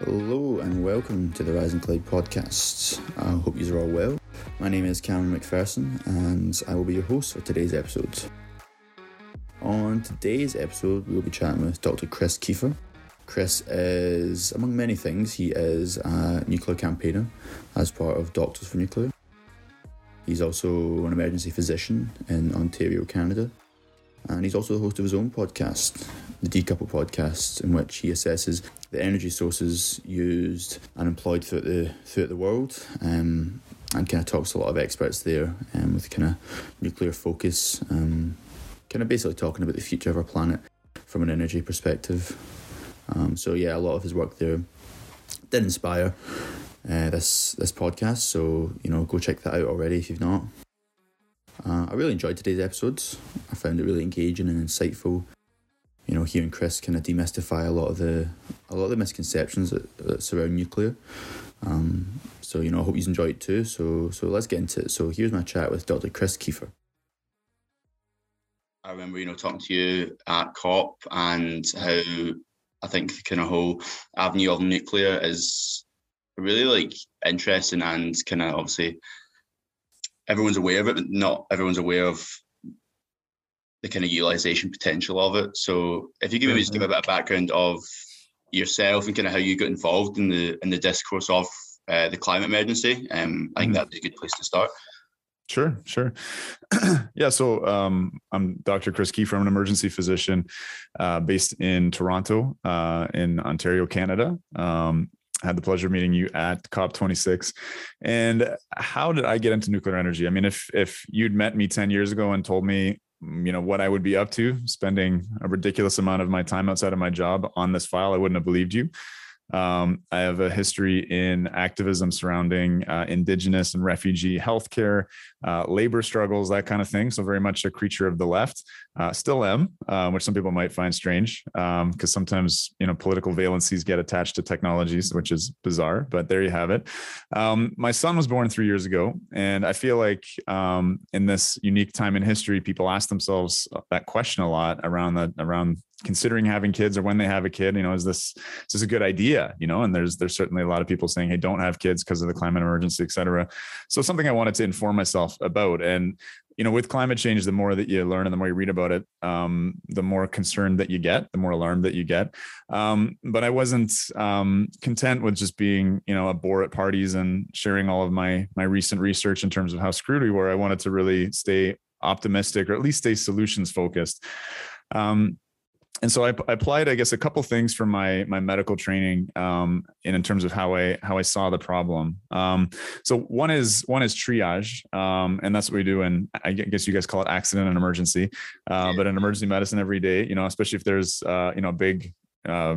Hello and welcome to the Rising Cloud podcast. I hope you are all well. My name is Cameron Macpherson and I will be your host for today's episode. On today's episode, we will be chatting with Dr. Chris Keefer. Chris is, among many things, he is a nuclear campaigner as part of Doctors for Nuclear. He's also an emergency physician in Ontario, Canada. And he's also the host of his own podcast, the Decouple Podcast, in which he assesses the energy sources used and employed throughout the throughout the world, um, and kind of talks to a lot of experts there um, with kind of nuclear focus, um, kind of basically talking about the future of our planet from an energy perspective. Um, so yeah, a lot of his work there did inspire uh, this this podcast. So you know, go check that out already if you've not. Uh, I really enjoyed today's episodes. I found it really engaging and insightful. You know, hearing Chris kind of demystify a lot of the a lot of the misconceptions that, that surround nuclear. Um, so you know, I hope you enjoyed it too. So so let's get into it. So here's my chat with Dr. Chris Keefer. I remember, you know, talking to you at COP and how I think the kind of whole avenue of nuclear is really like interesting and kind of obviously everyone's aware of it, but not everyone's aware of the kind of utilization potential of it. So if you give me just give a bit of background of yourself and kind of how you got involved in the in the discourse of uh, the climate emergency, um, I think mm-hmm. that'd be a good place to start. Sure, sure. yeah, so um, I'm Dr. Chris Key I'm an emergency physician uh, based in Toronto, uh, in Ontario, Canada. Um, had the pleasure of meeting you at COP26. And how did I get into nuclear energy? I mean, if if you'd met me 10 years ago and told me, you know, what I would be up to, spending a ridiculous amount of my time outside of my job on this file, I wouldn't have believed you. Um, I have a history in activism surrounding uh, Indigenous and refugee healthcare, uh, labor struggles, that kind of thing. So, very much a creature of the left. Uh, still am, uh, which some people might find strange because um, sometimes you know political valencies get attached to technologies, which is bizarre. But there you have it. Um, my son was born three years ago, and I feel like um, in this unique time in history, people ask themselves that question a lot around the around considering having kids or when they have a kid you know is this is this a good idea you know? And there's there's certainly a lot of people saying hey don't have kids because of the climate emergency et cetera. So something i wanted to inform myself about and you know with climate change the more that you learn and the more you read about it um, the more concerned that you get the more alarmed that you get. Um, but i wasn't um, content with just being you know a bore at parties and sharing all of my my recent research in terms of how screwed we were. I wanted to really stay optimistic or at least stay solutions focused. Um, and so I, I, applied, I guess, a couple things from my my medical training, um, in, in terms of how I how I saw the problem. Um, so one is one is triage, um, and that's what we do And I guess you guys call it accident and emergency, uh, but in emergency medicine every day, you know, especially if there's uh, you know a big uh,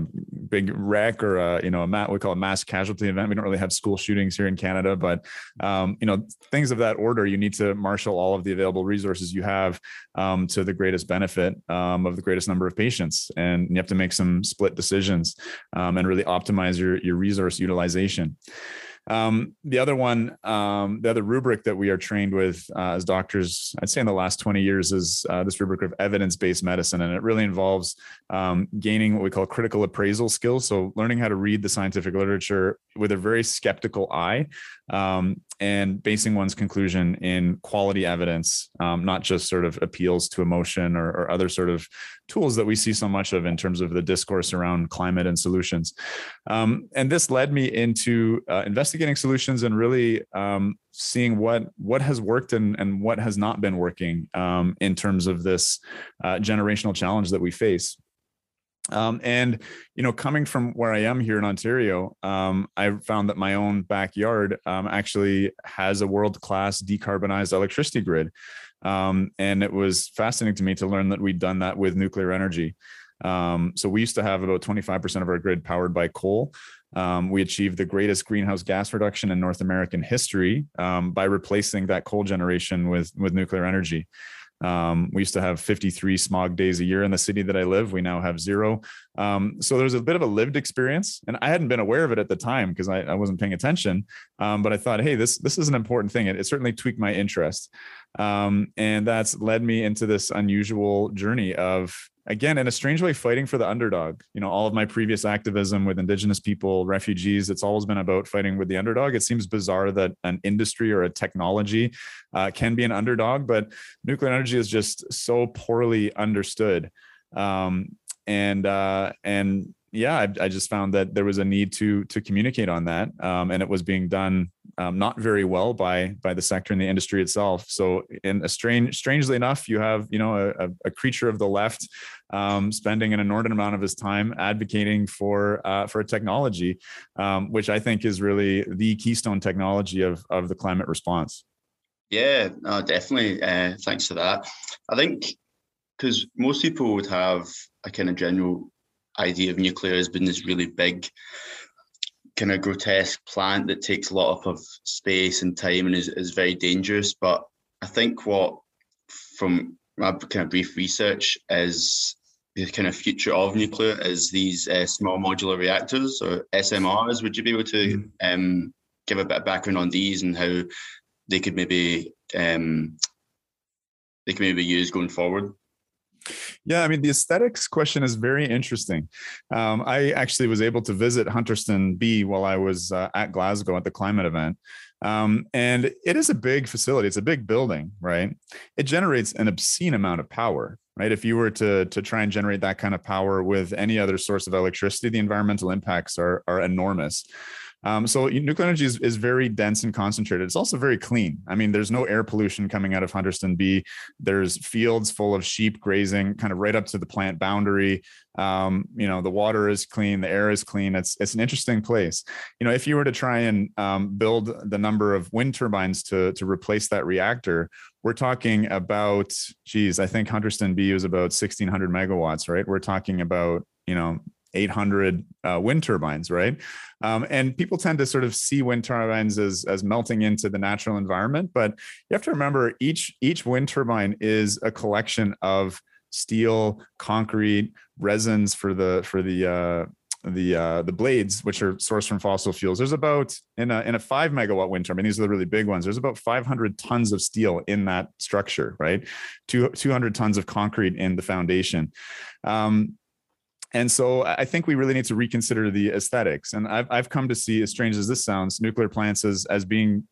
big wreck or a, you know a mat we call a mass casualty event. We don't really have school shootings here in Canada, but um, you know things of that order. You need to marshal all of the available resources you have um, to the greatest benefit um, of the greatest number of patients, and you have to make some split decisions um, and really optimize your your resource utilization. Um, the other one, um, the other rubric that we are trained with uh, as doctors, I'd say in the last 20 years, is uh, this rubric of evidence based medicine. And it really involves um, gaining what we call critical appraisal skills. So, learning how to read the scientific literature with a very skeptical eye um, and basing one's conclusion in quality evidence, um, not just sort of appeals to emotion or, or, other sort of tools that we see so much of in terms of the discourse around climate and solutions. Um, and this led me into uh, investigating solutions and really um, seeing what what has worked and, and what has not been working um, in terms of this uh, generational challenge that we face. Um, and you know, coming from where I am here in Ontario, um, I found that my own backyard um, actually has a world-class decarbonized electricity grid, um, and it was fascinating to me to learn that we'd done that with nuclear energy. Um, so we used to have about 25% of our grid powered by coal. Um, we achieved the greatest greenhouse gas reduction in North American history by replacing that coal generation with with nuclear energy. Um, we used to have 53 smog days a year in the city that I live. We now have zero. Um, so there's a bit of a lived experience, and I hadn't been aware of it at the time because I, I, wasn't paying attention. Um, but I thought, hey, this this is an important thing. It, it certainly tweaked my interest, um, and that's led me into this unusual journey of again in a strange way fighting for the underdog. You know all of my previous activism with indigenous people refugees it's always been about fighting with the underdog. It seems bizarre that an industry or a technology uh, can be an underdog but nuclear energy is just so poorly understood. Um, and uh, and yeah, I, I, just found that there was a need to to communicate on that, um, and it was being done um, not very well by by the sector and the industry itself. So, in a strange, strangely enough, you have you know a, a creature of the left um, spending an inordinate amount of his time advocating for uh, for a technology, um, which I think is really the keystone technology of of the climate response. Yeah, no, definitely. Uh, thanks for that. I think because most people would have a kind of general idea of nuclear as being this really big, kind of grotesque plant that takes a lot of space and time and is, is very dangerous. But I think what, from my kind of brief research, is the kind of future of nuclear is these uh, small modular reactors or SMRs. Would you be able to mm-hmm. um, give a bit of background on these and how they could maybe um, they could maybe be used going forward? Yeah, I mean, the aesthetics question is very interesting. Um, I actually was able to visit Hunterston B while I was uh, at Glasgow at the climate event. Um, and it is a big facility, it's a big building, right? It generates an obscene amount of power. Right. If you were to to try and generate that kind of power with any other source of electricity, the environmental impacts are are enormous. Um, so nuclear energy is, is very dense and concentrated. It's also very clean. I mean, there's no air pollution coming out of Hunterston B. There's fields full of sheep grazing, kind of right up to the plant boundary. Um, you know, the water is clean, the air is clean. It's it's an interesting place. You know, if you were to try and um, build the number of wind turbines to to replace that reactor, we're talking about, geez, I think Hunterston B is about 1600 megawatts, right? We're talking about you know 800 uh, wind turbines, right? Um, and people tend to sort of see wind turbines as as melting into the natural environment, but you have to remember each each wind turbine is a collection of steel, concrete, resins for the for the uh, the uh, the blades, which are sourced from fossil fuels. There's about in a in a five megawatt wind turbine. These are the really big ones. There's about 500 tons of steel in that structure, right? Two 200 tons of concrete in the foundation. Um, and so I think we really need to reconsider the aesthetics. And I've, I've come to see, as strange as this sounds, nuclear plants as, as being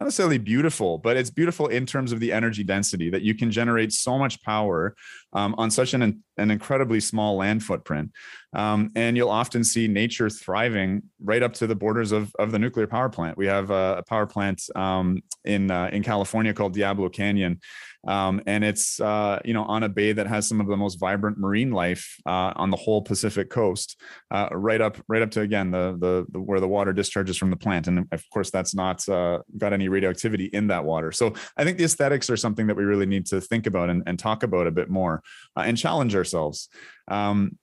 not necessarily beautiful, but it's beautiful in terms of the energy density that you can generate so much power um, on such an, an incredibly small land footprint. Um, and you'll often see nature thriving right up to the borders of, of the nuclear power plant. We have a, a power plant um, in, uh, in California called Diablo Canyon. Um, and it's uh, you know on a bay that has some of the most vibrant marine life uh, on the whole Pacific coast, uh, right up right up to again the, the, the where the water discharges from the plant, and of course that's not uh, got any radioactivity in that water. So I think the aesthetics are something that we really need to think about and, and talk about a bit more uh, and challenge ourselves. Um,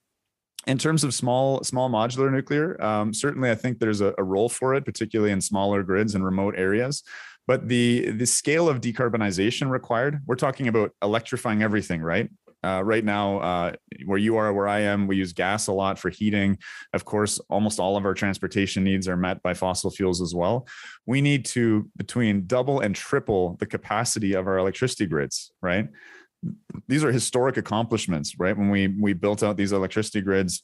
in terms of small small modular nuclear, um, certainly I think there's a, a role for it, particularly in smaller grids and remote areas. But the the scale of decarbonization required, we're talking about electrifying everything, right? Uh, right now, uh, where you are, where I am, we use gas a lot for heating. Of course, almost all of our transportation needs are met by fossil fuels as well. We need to between double and triple the capacity of our electricity grids, right? These are historic accomplishments, right? When we we built out these electricity grids,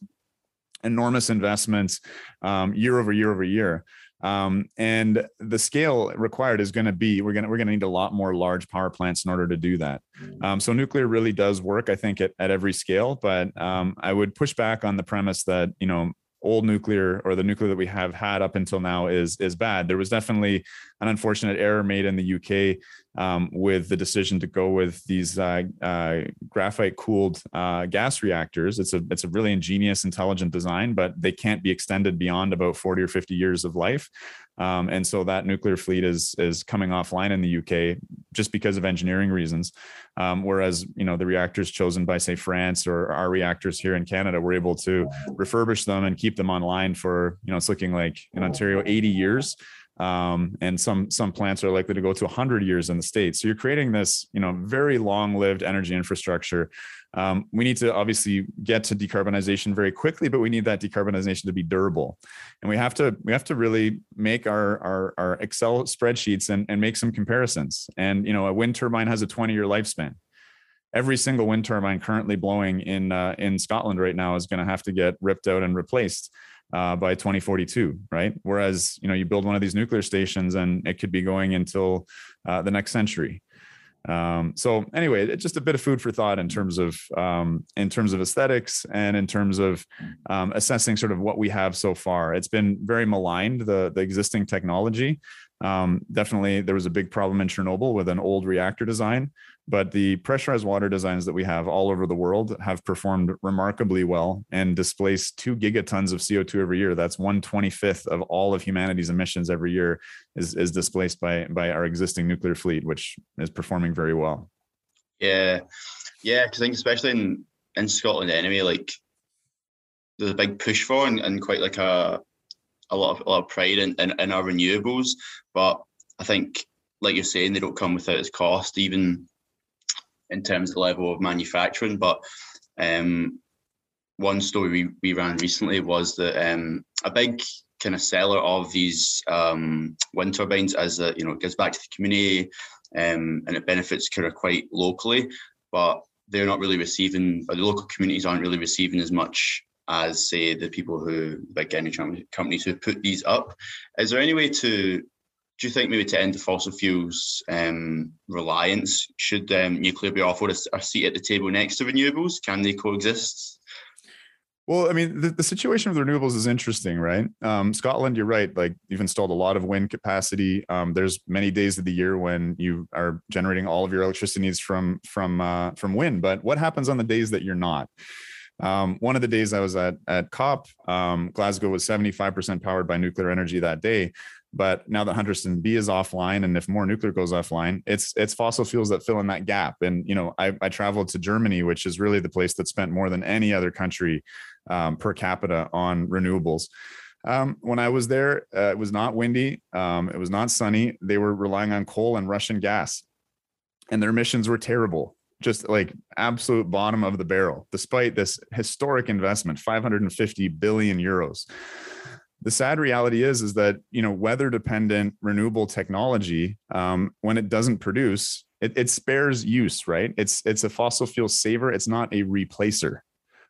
enormous investments um, year over year over year um, and the scale required is going to be we're going to we're going to need a lot more large power plants in order to do that mm. um, so nuclear really does work i think at, at every scale but um, i would push back on the premise that you know old nuclear or the nuclear that we have had up until now is is bad. There was definitely an unfortunate error made in the UK um, with the decision to go with these uh, uh, graphite cooled uh, gas reactors. It's a it's a really ingenious, intelligent design, but they can't be extended beyond about forty or fifty years of life. Um, and so that nuclear fleet is is coming offline in the UK just because of engineering reasons. Um, whereas you know the reactors chosen by say France or our reactors here in Canada, we're able to refurbish them and keep them online for you know it's looking like in Ontario 80 years. Um, and some some plants are likely to go to 100 years in the states. So you're creating this, you know, very long-lived energy infrastructure. Um, we need to obviously get to decarbonization very quickly, but we need that decarbonization to be durable, and we have to we have to really make our our, our Excel spreadsheets and, and make some comparisons. And you know, a wind turbine has a 20-year lifespan every single wind turbine currently blowing in uh, in Scotland right now is going to have to get ripped out and replaced uh, by 2042, right? Whereas you know you build one of these nuclear stations and it could be going until uh, the next century. Um, so anyway, it's just a bit of food for thought in terms of um, in terms of aesthetics and in terms of um, assessing sort of what we have so far. It's been very maligned the the existing technology. Um, definitely, there was a big problem in Chernobyl with an old reactor design, but the pressurized water designs that we have all over the world have performed remarkably well and displaced two gigatons of CO2 every year. That's one twenty fifth of all of humanity's emissions every year is, is displaced by by our existing nuclear fleet, which is performing very well. Yeah, yeah, I think especially in in Scotland anyway, like there's a big push for and, and quite like a a lot of a lot of pride in, in, in our renewables, but I think like you're saying, they don't come without its cost, even in terms of the level of manufacturing. But um, one story we, we ran recently was that um, a big kind of seller of these um, wind turbines as a, you know, it gives back to the community um, and it benefits kind of quite locally, but they're not really receiving, or the local communities aren't really receiving as much as say the people who, like energy companies who put these up. Is there any way to do you think maybe to end the fossil fuels um, reliance, should um, nuclear be offered a, a, seat at the table next to renewables? Can they coexist? Well, I mean, the, the situation with renewables is interesting, right? Um, Scotland, you're right. Like you've installed a lot of wind capacity. Um, there's many days of the year when you are generating all of your electricity needs from from uh, from wind. But what happens on the days that you're not? Um, one of the days I was at at COP, um, Glasgow was 75% powered by nuclear energy that day. But now that Hunterston B is offline, and if more nuclear goes offline, it's it's fossil fuels that fill in that gap. And you know, I, I traveled to Germany, which is really the place that spent more than any other country um, per capita on renewables. Um, when I was there, uh, it was not windy, um, it was not sunny. They were relying on coal and Russian gas, and their emissions were terrible just like absolute bottom of the barrel, despite this historic investment, 550 billion euros the sad reality is is that you know weather dependent renewable technology um, when it doesn't produce it, it spares use right? It's it's a fossil fuel saver. It's not a replacer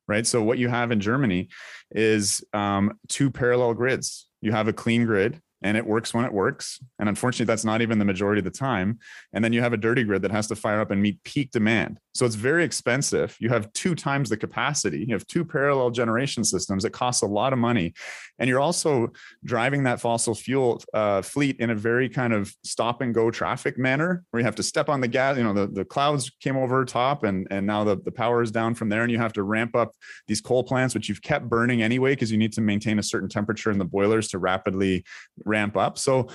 right? So what you have in germany is um, two parallel grids. You have a clean grid and it works when it works. And unfortunately, that's not even the majority of the time. And then you have a dirty grid that has to fire up and meet peak demand. So it's very expensive. You have two times the capacity. You have two parallel generation systems. It costs a lot of money. And you're also driving that fossil fuel uh, fleet in a very kind of stop and go traffic manner where you have to step on the gas. You know, the, the clouds came over top and, and now the, the power is down from there. And you have to ramp up these coal plants, which you've kept burning anyway, because you need to maintain a certain temperature in the boilers to rapidly ramp up. So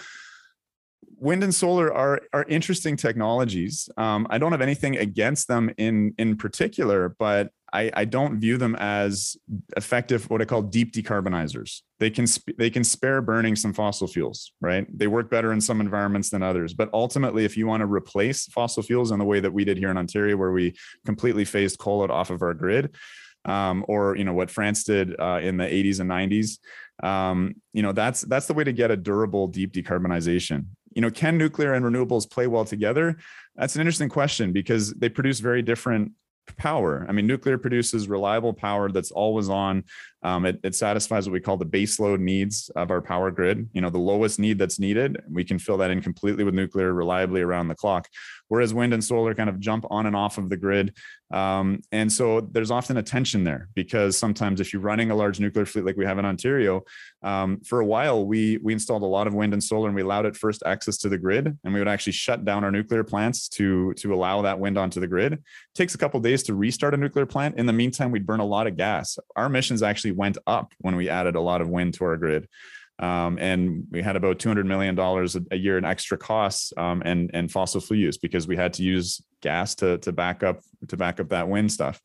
wind and solar are are interesting technologies. Um, I don't have anything against them in in particular, but I, I don't view them as effective. What I call deep decarbonizers. They can sp- they can spare burning some fossil fuels, right? They work better in some environments than others. But ultimately, if you want to replace fossil fuels in the way that we did here in Ontario, where we completely phased coal out off of our grid, um, or you know what France did uh, in the 80s and 90s. Um, you know that's that's the way to get a durable, deep decarbonization. You know, can nuclear and renewables play well together? That's an interesting question because they produce very different power. I mean, nuclear produces reliable power that's always on. Um, it, it, satisfies what we call the baseload needs of our power grid. You know, the lowest need that's needed, we can fill that in completely with nuclear reliably around the clock. Whereas wind and solar kind of jump on and off of the grid. Um, and so there's often a tension there because sometimes if you're running a large nuclear fleet like we have in Ontario, um, for a while we we installed a lot of wind and solar and we allowed it first access to the grid and we would actually shut down our nuclear plants to to allow that wind onto the grid. It takes a couple days to restart a nuclear plant. In the meantime, we'd burn a lot of gas. Our emissions actually went up when we added a lot of wind to our grid. Um, and we had about $200 million a, year in extra costs um, and, and fossil fuel use because we had to use gas to to back up to back up that wind stuff.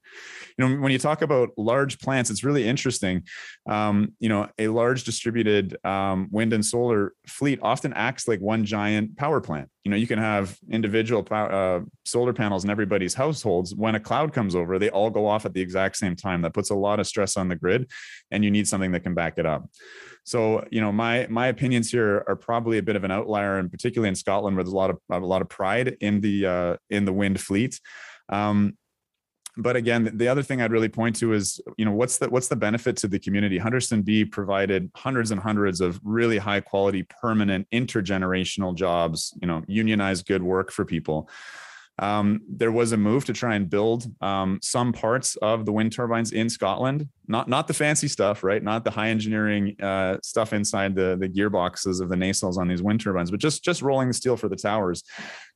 You know, when you talk about large plants, it's really interesting. Um, you know, a large distributed um, wind and solar fleet often acts like one giant power plant. You know, you can have individual power, uh, solar panels in everybody's households. When a cloud comes over, they all go off at the exact same time. That puts a lot of stress on the grid, and you need something that can back it up. So, you know, my my opinions here are probably a bit of an outlier, and particularly in Scotland, where there's a lot of a lot of pride in the uh, in the wind fleet. Um, but again, the other thing I'd really point to is, you know, what's the what's the benefit to the community? Hunterston B provided hundreds and hundreds of really high quality, permanent, intergenerational jobs. You know, unionized good work for people um, there was a move to try and build um, some parts of the wind turbines in Scotland, not not the fancy stuff, right? Not the high engineering uh, stuff inside the the gearboxes of the nacelles on these wind turbines, but just just rolling the steel for the towers.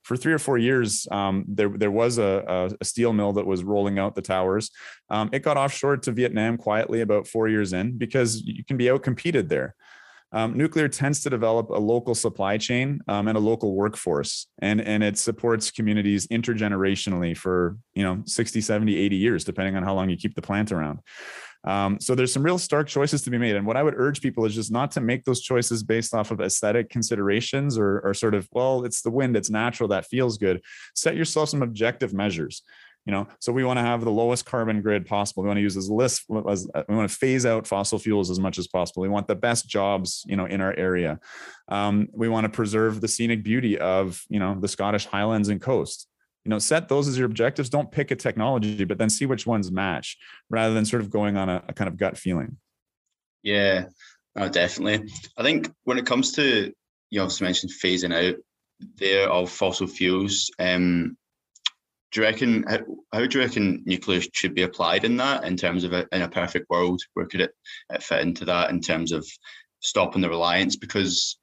For three or four years, um, there there was a, a, steel mill that was rolling out the towers. Um, it got offshore to Vietnam quietly about four years in because you can be outcompeted there. Um, nuclear tends to develop a local supply chain um, and a local workforce, and, and it supports communities intergenerationally for you know 60, 70, 80 years, depending on how long you keep the plant around. Um, so there's some real stark choices to be made. And what I would urge people is just not to make those choices based off of aesthetic considerations or, or sort of, well, it's the wind, it's natural, that feels good. Set yourself some objective measures you know? So we want to have the lowest carbon grid possible. We want to use as list as we want to phase out fossil fuels as much as possible. We want the best jobs you know in our area. Um, we want to preserve the scenic beauty of you know the scottish highlands and coast. You know set those as your objectives. Don't pick a technology but then see which ones match rather than sort of going on a, a kind of gut feeling. Yeah. No, definitely. I think when it comes to you also mentioned phasing out there of fossil fuels um do you reckon how, how, do you reckon nuclear should be applied in that in terms of a, in a perfect world? Where could it, it fit into that in terms of stopping the reliance? Because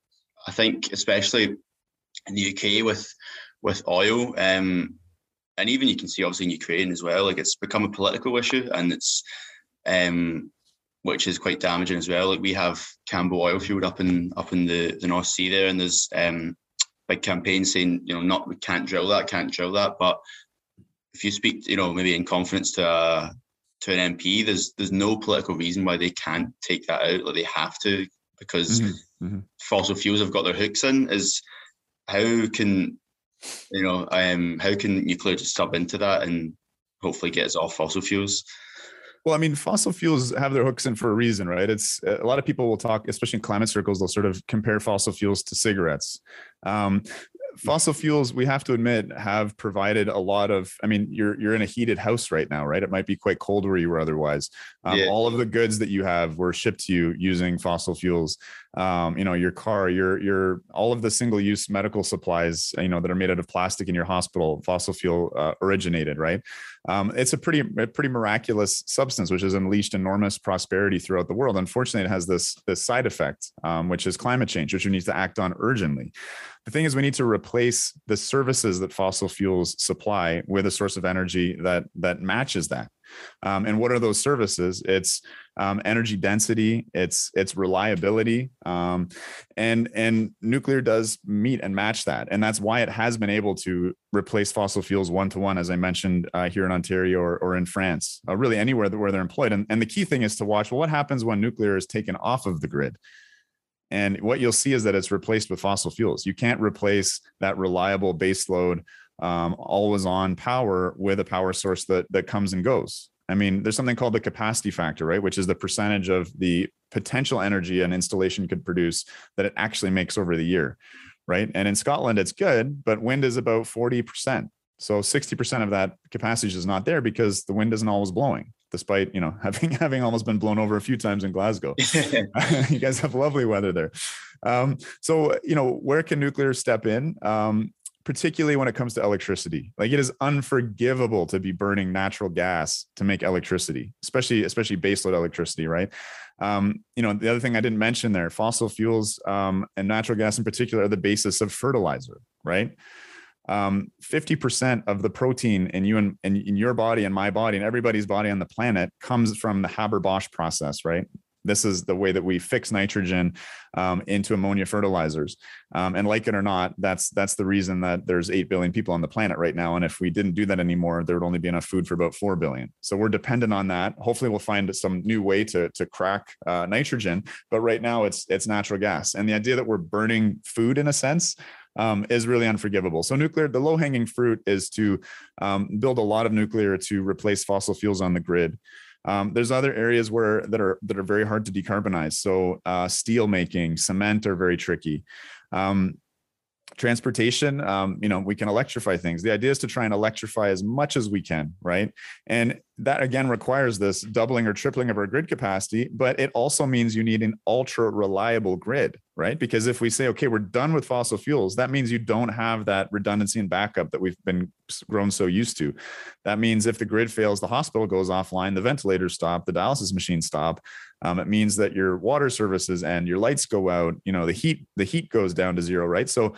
i think especially in the uk with with oil um, and even you can see obviously in ukraine as well like it's become a political issue and it's um, which is quite damaging as well. Like we have Cambo oil field up in up in the the north sea there and there's um big campaigns saying you know not we can't drill that can't drill that but if you speak, you know, maybe in confidence to a, to an MP, there's there's no political reason why they can't take that out. Like they have to because mm-hmm. Mm-hmm. fossil fuels have got their hooks in. Is how can you know um how can nuclear just sub into that and hopefully get us off fossil fuels? Well, I mean, fossil fuels have their hooks in for a reason, right? It's a lot of people will talk, especially in climate circles, they'll sort of compare fossil fuels to cigarettes. Um, fossil fuels we have to admit have provided a lot of i mean you're you're in a heated house right now right? It might be quite cold where you were otherwise. Um, yeah. all of the goods that you have were shipped to you using fossil fuels. Um, you know your car your your all of the single use medical supplies you know that are made out of plastic in your hospital fossil fuel uh, originated right um, it's a pretty a pretty miraculous substance which has unleashed enormous prosperity throughout the world. Unfortunately it has this this side effect um, which is climate change which we need to act on urgently. The thing is we need to replace the services that fossil fuels supply with a source of energy that that matches that um, and what are those services? It's um, energy density, it's it's reliability, um, and and nuclear does meet and match that, and that's why it has been able to replace fossil fuels one to one, as I mentioned uh, here in Ontario or, or in France, uh, really anywhere where they're employed. And, and the key thing is to watch well what happens when nuclear is taken off of the grid. And what you'll see is that it's replaced with fossil fuels. You can't replace that reliable baseload um, always on power with a power source that that comes and goes. I mean, there's something called the capacity factor, right? Which is the percentage of the potential energy an installation could produce that it actually makes over the year, right? And in Scotland, it's good, but wind is about 40%. So 60% of that capacity is not there because the wind isn't always blowing, despite you know having having almost been blown over a few times in Glasgow. you guys have lovely weather there. Um, so you know where can nuclear step in? Um, particularly when it comes to electricity. Like it is unforgivable to be burning natural gas to make electricity, especially especially baseload electricity, right? Um, you know, the other thing I didn't mention there, fossil fuels um, and natural gas in particular are the basis of fertilizer, right? Um, 50% of the protein in you and in, in your body and my body and everybody's body on the planet comes from the Haber-Bosch process, right? This is the way that we fix nitrogen um, into ammonia fertilizers. Um, and like it or not, that's that's the reason that there's eight billion people on the planet right now. And if we didn't do that anymore, there would only be enough food for about four billion. So we're dependent on that. Hopefully, we'll find some new way to to crack uh, nitrogen. But right now, it's it's natural gas. And the idea that we're burning food in a sense um, is really unforgivable. So nuclear, the low hanging fruit is to um, build a lot of nuclear to replace fossil fuels on the grid. Um, there's other areas where that are that are very hard to decarbonize. So uh, steel making, cement are very tricky. Um, transportation um, you know we can electrify things the idea is to try and electrify as much as we can right and that again requires this doubling or tripling of our grid capacity but it also means you need an ultra reliable grid right? Because if we say okay we're done with fossil fuels that means you don't have that redundancy and backup that we've been grown so used to. That means if the grid fails the hospital goes offline the ventilators stop the dialysis machines stop. Um, it means that your water services and your lights go out you know the heat the heat goes down to zero right? So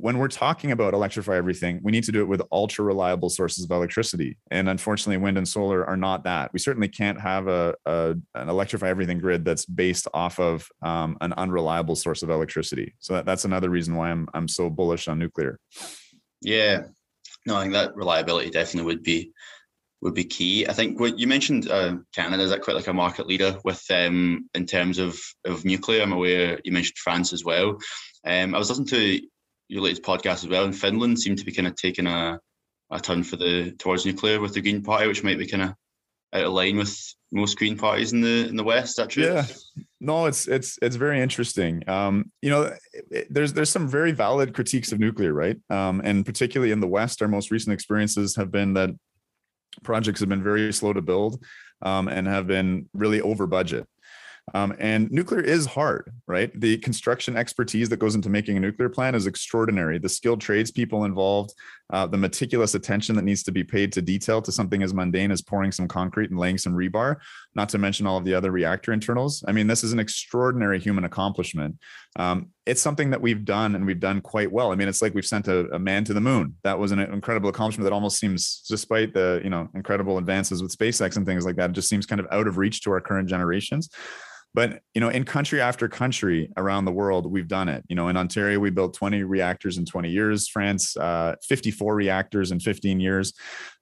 when we're talking about electrify everything, we need to do it with ultra reliable sources of electricity. And unfortunately, wind and solar are not that. We certainly can't have a, a an electrify everything grid that's based off of um, an unreliable source of electricity. So that, that's another reason why I'm I'm so bullish on nuclear. Yeah, no, I think that reliability definitely would be would be key. I think what you mentioned uh, Canada is that quite like a market leader with um, in terms of of nuclear. I'm aware you mentioned France as well. Um, I was listening to your latest podcast as well. And Finland seem to be kind of taking a, a turn for the towards nuclear with the Green Party, which might be kind of out of line with most Green parties in the in the West. That true? Yeah, no, it's it's it's very interesting. Um, you know, it, there's there's some very valid critiques of nuclear, right? Um, and particularly in the West, our most recent experiences have been that projects have been very slow to build um, and have been really over budget. Um, and nuclear is hard, right? The construction expertise that goes into making a nuclear plant is extraordinary. The skilled tradespeople involved, uh, the meticulous attention that needs to be paid to detail to something as mundane as pouring some concrete and laying some rebar, not to mention all of the other reactor internals. I mean, this is an extraordinary human accomplishment. Um, it's something that we've done and we've done quite well. I mean, it's like we've sent a, a man to the moon. That was an incredible accomplishment that almost seems, despite the you know incredible advances with SpaceX and things like that, it just seems kind of out of reach to our current generations. But you know, in country after country around the world, we've done it. You know, in Ontario, we built 20 reactors in 20 years. France, uh, 54 reactors in 15 years,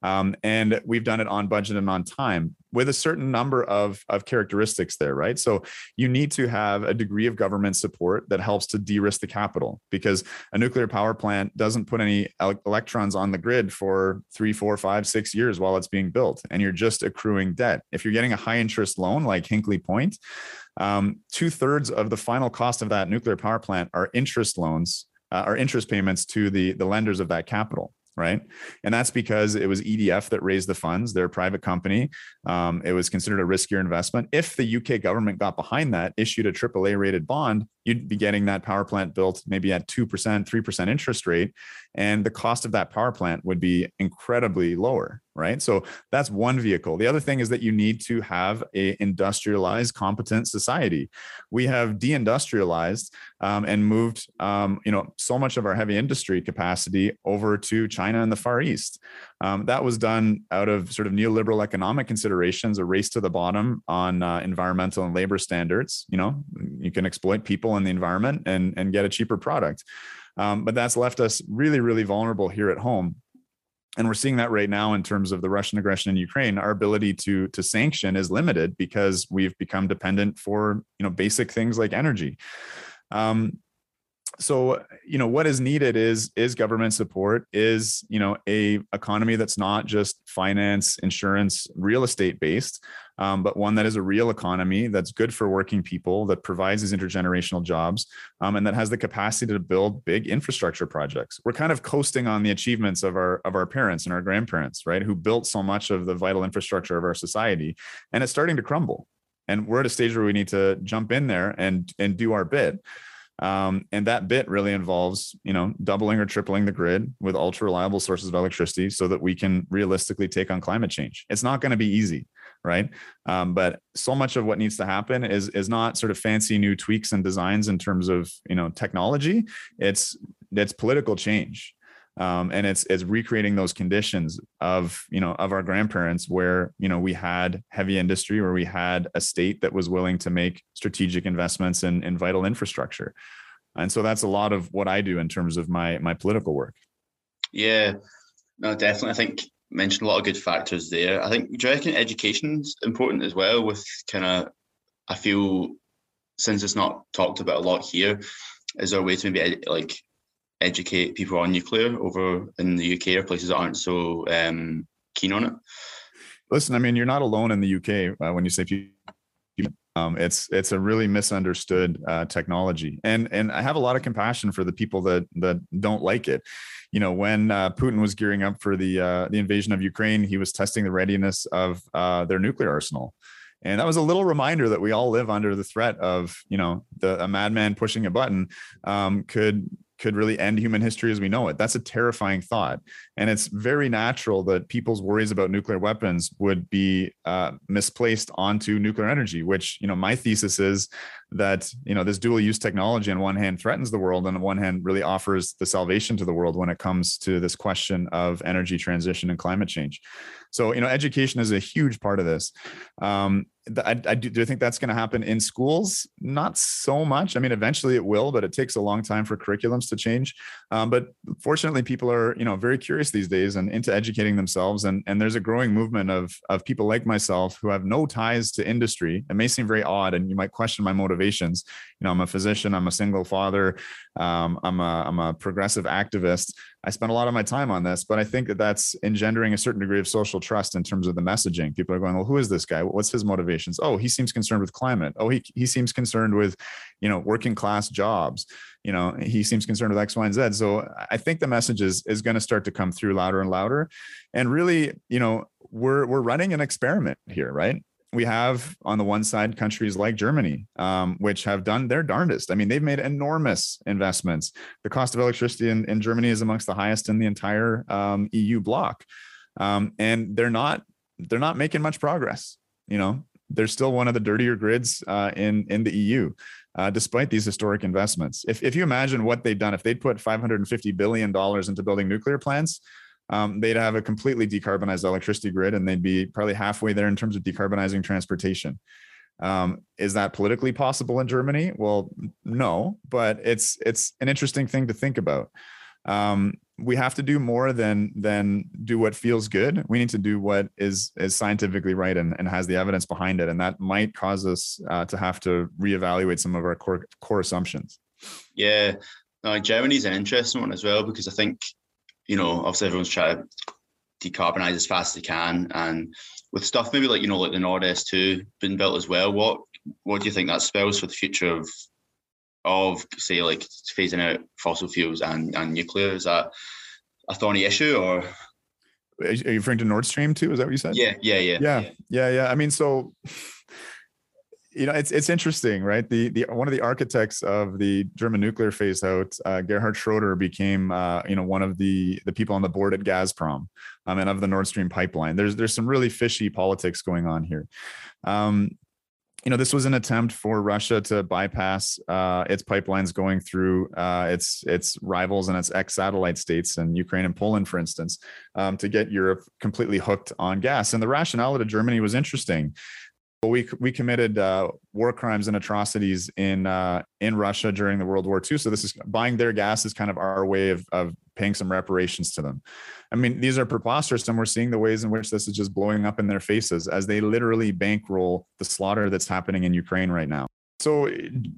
um, and we've done it on budget and on time with a certain number of of characteristics there, right? So you need to have a degree of government support that helps to de-risk the capital because a nuclear power plant doesn't put any electrons on the grid for three, four, five, six years while it's being built, and you're just accruing debt. If you're getting a high interest loan like Hinkley Point um, two thirds of the final cost of that nuclear power plant are interest loans, uh, are interest payments to the the lenders of that capital right? And that's because it was EDF that raised the funds. They're a private company. Um, it was considered a riskier investment. If the UK government got behind that, issued a AAA rated bond, you'd be getting that power plant built maybe at 2%, 3% interest rate. And the cost of that power plant would be incredibly lower, right? So that's one vehicle. The other thing is that you need to have a industrialized, competent society. We have deindustrialized um, and moved, um, you know, so much of our heavy industry capacity over to China and the Far East. Um, that was done out of sort of neoliberal economic considerations, a race to the bottom on uh, environmental and labor standards. You know, you can exploit people in the environment and and get a cheaper product. Um, but that's left us really, really vulnerable here at home and we're seeing that right now in terms of the Russian aggression in Ukraine. Our ability to to sanction is limited because we've become dependent for you know basic things like energy. Um, so you know what is needed is is government support is you know a economy that's not just finance insurance real estate based um, but one that is a real economy that's good for working people that provides these intergenerational jobs um, and that has the capacity to build big infrastructure projects. We're kind of coasting on the achievements of our of our parents and our grandparents right who built so much of the vital infrastructure of our society and it's starting to crumble. And we're at a stage where we need to jump in there and and do our bit. Um, and that bit really involves, you know, doubling or tripling the grid with ultra reliable sources of electricity so that we can realistically take on climate change. It's not going to be easy, right? Um, but so much of what needs to happen is is not sort of fancy new tweaks and designs in terms of you know technology. It's it's political change. um, and it's it's recreating those conditions of you know of our grandparents where you know we had heavy industry where we had a state that was willing to make strategic investments in, in vital infrastructure and so that's a lot of what i do in terms of my my political work yeah no definitely i think mentioned a lot of good factors there i think do you reckon education's important as well with kind of i feel since it's not talked about a lot here is there a way to maybe like educate people on nuclear over in the UK or places that aren't so um, keen on it? Listen, I mean, you're not alone in the UK uh, when you say. Um, it's it's a really misunderstood uh, technology, and and I have a lot of compassion for the people that that don't like it. You know, when uh, Putin was gearing up for the uh, the invasion of Ukraine, he was testing the readiness of uh, their nuclear arsenal. And that was a little reminder that we all live under the threat of, you know, the, a madman pushing a button um, could could really end human history as we know it. That's a terrifying thought. And it's very natural that people's worries about nuclear weapons would be uh, misplaced onto nuclear energy, which, you know, my thesis is that, you know, this dual use technology on one hand threatens the world and on one hand really offers the salvation to the world when it comes to this question of energy transition and climate change. So, you know, education is a huge part of this. Um, I, I do, do I think that's going to happen in schools? Not so much. I mean, eventually it will, but it takes a long time for curriculums to change. Um, but fortunately, people are you know very curious these days and into educating themselves. And and there's a growing movement of of people like myself who have no ties to industry. It may seem very odd, and you might question my motivations. You know, I'm a physician. I'm a single father. Um, I'm a I'm a progressive activist. I spend a lot of my time on this, but I think that that's engendering a certain degree of social trust in terms of the messaging. People are going, well, who is this guy? What's his motivations? Oh, he seems concerned with climate. Oh, he, he seems concerned with, you know, working class jobs. You know, he seems concerned with X, Y, and Z. So I think the message is, is going to start to come through louder and louder. And really, you know, we're, we're running an experiment here, right? we have on the one side countries like Germany, um, which have done their darndest. I mean, they've made enormous investments. The cost of electricity in, in Germany is amongst the highest in the entire um, EU bloc, um, and they're not they're not making much progress. You know, they're still one of the dirtier grids uh, in in the EU. Uh, despite these historic investments, if, if you imagine what they've done, if they'd put 550 billion dollars into building nuclear plants, um, they'd have a completely decarbonized electricity grid and they'd be probably halfway there in terms of decarbonizing transportation. Um, is that politically possible in Germany? Well, no, but it's it's an interesting thing to think about. Um, we have to do more than than do what feels good. We need to do what is is scientifically right and, and has the evidence behind it, and that might cause us uh, to have to reevaluate some of our core core assumptions. Yeah, Germany's an interesting one as well because I think you know, obviously everyone's trying to decarbonize as fast as they can, and with stuff maybe like you know like the Nord S two being built as well. What what do you think that spells for the future of of say like phasing out fossil fuels and and nuclear? Is that a thorny issue or? Are you referring to Nord Stream 2? Is that what you said? Yeah, yeah, yeah, yeah, yeah, yeah. I mean, so you know, it's it's interesting, right? The the one of the architects of the German nuclear phase out, uh, Gerhard Schroeder, became uh, you know one of the the people on the board at Gazprom, um, and of the Nord Stream pipeline. There's there's some really fishy politics going on here. Um, you know, this was an attempt for Russia to bypass uh, its pipelines going through uh, its its rivals and its ex satellite states and Ukraine and Poland, for instance, um, to get Europe completely hooked on gas. And the rationale to Germany was interesting we we committed uh, war crimes and atrocities in uh, in Russia during the World War II. So this is buying their gas is kind of our way of of paying some reparations to them. I mean, these are preposterous, and we're seeing the ways in which this is just blowing up in their faces as they literally bankroll the slaughter that's happening in Ukraine right now. So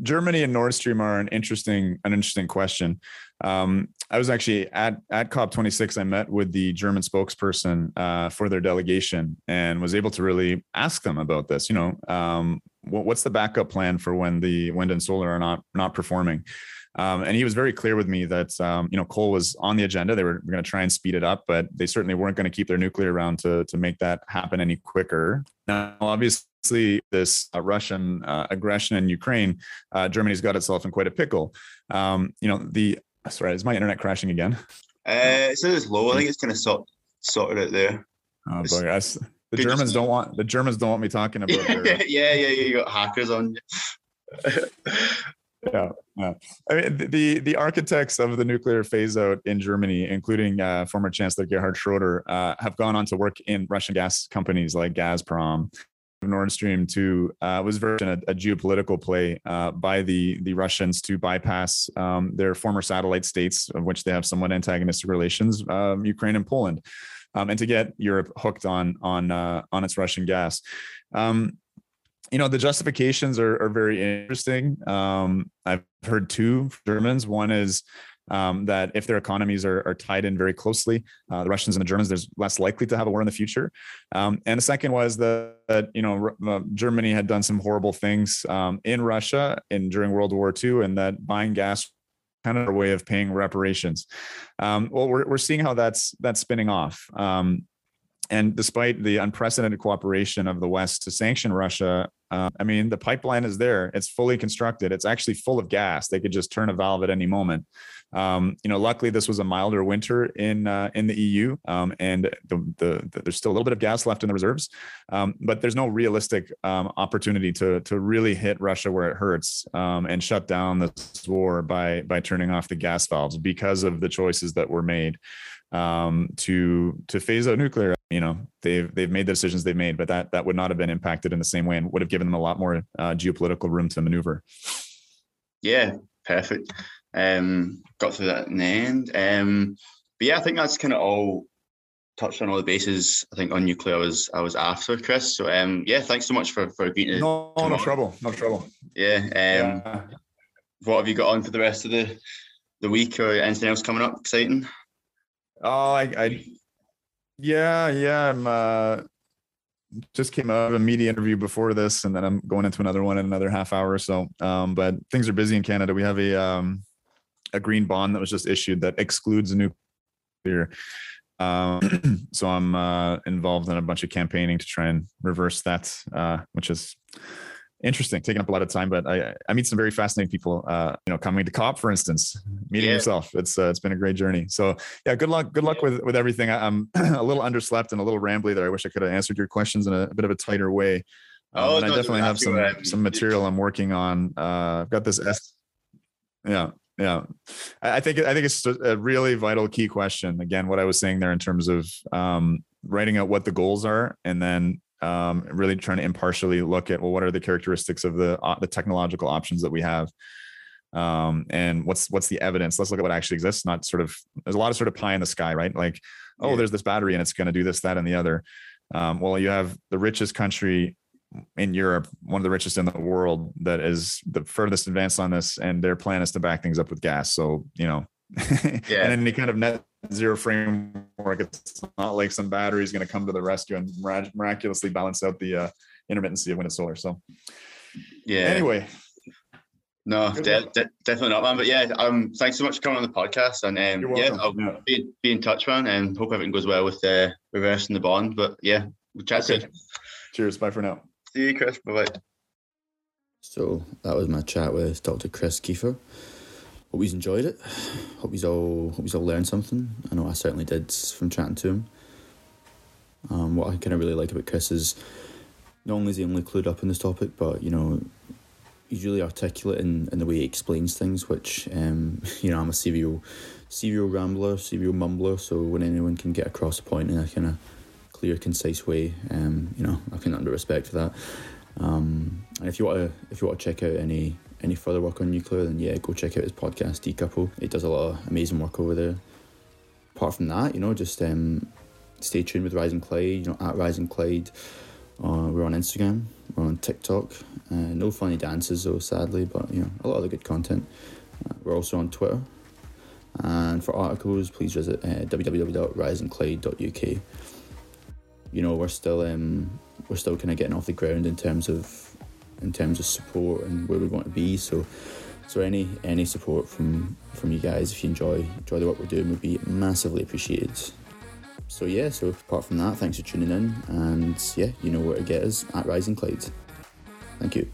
Germany and Nord Stream are an interesting an interesting question. Um, I was actually at at COP26. I met with the German spokesperson uh, for their delegation and was able to really ask them about this. You know, um, what, what's the backup plan for when the wind and solar are not not performing? Um, and he was very clear with me that um, you know coal was on the agenda. They were going to try and speed it up, but they certainly weren't going to keep their nuclear around to to make that happen any quicker. Now, obviously, this uh, Russian uh, aggression in Ukraine, uh, Germany's got itself in quite a pickle. Um, you know, the sorry, is my internet crashing again? Uh, it says it's low. I think it's kind of sort sorted out there. Oh, boy, the Germans don't want the Germans don't want me talking about. Their... yeah, yeah, yeah. You got hackers on. yeah, yeah. I mean, the the architects of the nuclear phase out in Germany, including uh, former Chancellor Gerhard Schroeder, uh, have gone on to work in Russian gas companies like Gazprom. Nord Stream 2 uh, was very a, a geopolitical play uh, by the the Russians to bypass um, their former satellite states, of which they have somewhat antagonistic relations, um, Ukraine and Poland, um, and to get Europe hooked on on uh, on its Russian gas. Um, you know the justifications are, are very interesting. Um, I've heard two Germans. One is um, that if their economies are, are tied in very closely, uh, the Russians and the Germans, there's less likely to have a war in the future. Um, and the second was that, you know uh, Germany had done some horrible things um, in Russia in during World War II, and that buying gas kind of a way of paying reparations. Um, well, we're we're seeing how that's that's spinning off. Um, and despite the unprecedented cooperation of the West to sanction Russia, uh, I mean, the pipeline is there. It's fully constructed. It's actually full of gas. They could just turn a valve at any moment. Um, you know, luckily this was a milder winter in uh, in the EU, um, and the, the, the, there's still a little bit of gas left in the reserves, um, but there's no realistic um, opportunity to to really hit Russia where it hurts um, and shut down this war by by turning off the gas valves because of the choices that were made um, to to phase out nuclear. You know, they've they've made the decisions they've made, but that that would not have been impacted in the same way and would have given them a lot more uh, geopolitical room to maneuver. Yeah, perfect. Um, got through that in the end. Um, but yeah, I think that's kind of all touched on all the bases. I think on nuclear I was I was after Chris. So um, yeah, thanks so much for for agreeing to. No, no trouble, no trouble. Yeah. Um, yeah. What have you got on for the rest of the the week or anything else coming up exciting? Oh, I, I yeah, yeah. I'm uh, just came out of a media interview before this, and then I'm going into another one in another half hour or so. Um, but things are busy in Canada. We have a um, a green bond that was just issued that excludes nuclear. Um, so I'm uh, involved in a bunch of campaigning to try and reverse that, uh, which is interesting, taking up a lot of time. But I, I meet some very fascinating people. Uh, you know, coming to COP, for instance, meeting yeah. yourself. It's uh, it's been a great journey. So yeah, good luck. Good luck yeah. with with everything. I, am a little underslept and a little rambly there. I wish I could have answered your questions in a, a bit of a tighter way. Um, oh, and no, I definitely have some some material I'm working on. Uh, I've got this S. Yeah, yeah. I think I think it's a really vital key question. Again, what I was saying there in terms of um, writing out what the goals are, and then um, really trying to impartially look at well, what are the characteristics of the uh, the technological options that we have, um, and what's what's the evidence? Let's look at what actually exists. Not sort of there's a lot of sort of pie in the sky, right? Like, oh, there's this battery and it's going to do this, that, and the other. Um, well, you have the richest country in Europe, one of the richest in the world, that is the furthest advanced on this, and their plan is to back things up with gas. So you know, yeah. and any kind of net zero framework. It's not like some battery is going to come to the rescue and miraculously balance out the uh, intermittency of wind and solar. So, yeah. Anyway. No, de- de- definitely not, man. But yeah, um, thanks so much for coming on the podcast, and um, yeah, I'll yeah. Be, be in touch, man, and hope everything goes well with uh, reversing the bond. But yeah, we'll chat okay. soon. Cheers. Bye for now. See you, Chris. Bye bye. So that was my chat with Dr. Chris Keefer. Hope he's enjoyed it. Hope he's all hope he's all learned something. I know I certainly did from chatting to him. Um, what I kind of really like about Chris is not only is he only clued up in this topic, but you know he's really articulate in, in the way he explains things. Which um, you know I'm a serial serial rambler, serial mumbler. So when anyone can get across a point in a kind of clear, concise way, um, you know I can under respect for that. Um, and if you want to if you want to check out any any further work on nuclear, then yeah, go check out his podcast, Decouple. He does a lot of amazing work over there. Apart from that, you know, just um, stay tuned with Rising Clyde, you know, at Rising Clyde. Uh, we're on Instagram, we're on TikTok. Uh, no funny dances, though, sadly, but you know, a lot of the good content. Uh, we're also on Twitter. And for articles, please visit uh, www.risingclyde.uk. You know, we're still um, we're still kind of getting off the ground in terms of in terms of support and where we want to be. So, so any any support from from you guys, if you enjoy enjoy the work we're doing, would be massively appreciated. So yeah, so apart from that, thanks for tuning in, and yeah, you know where to get us at Rising Clyde. Thank you.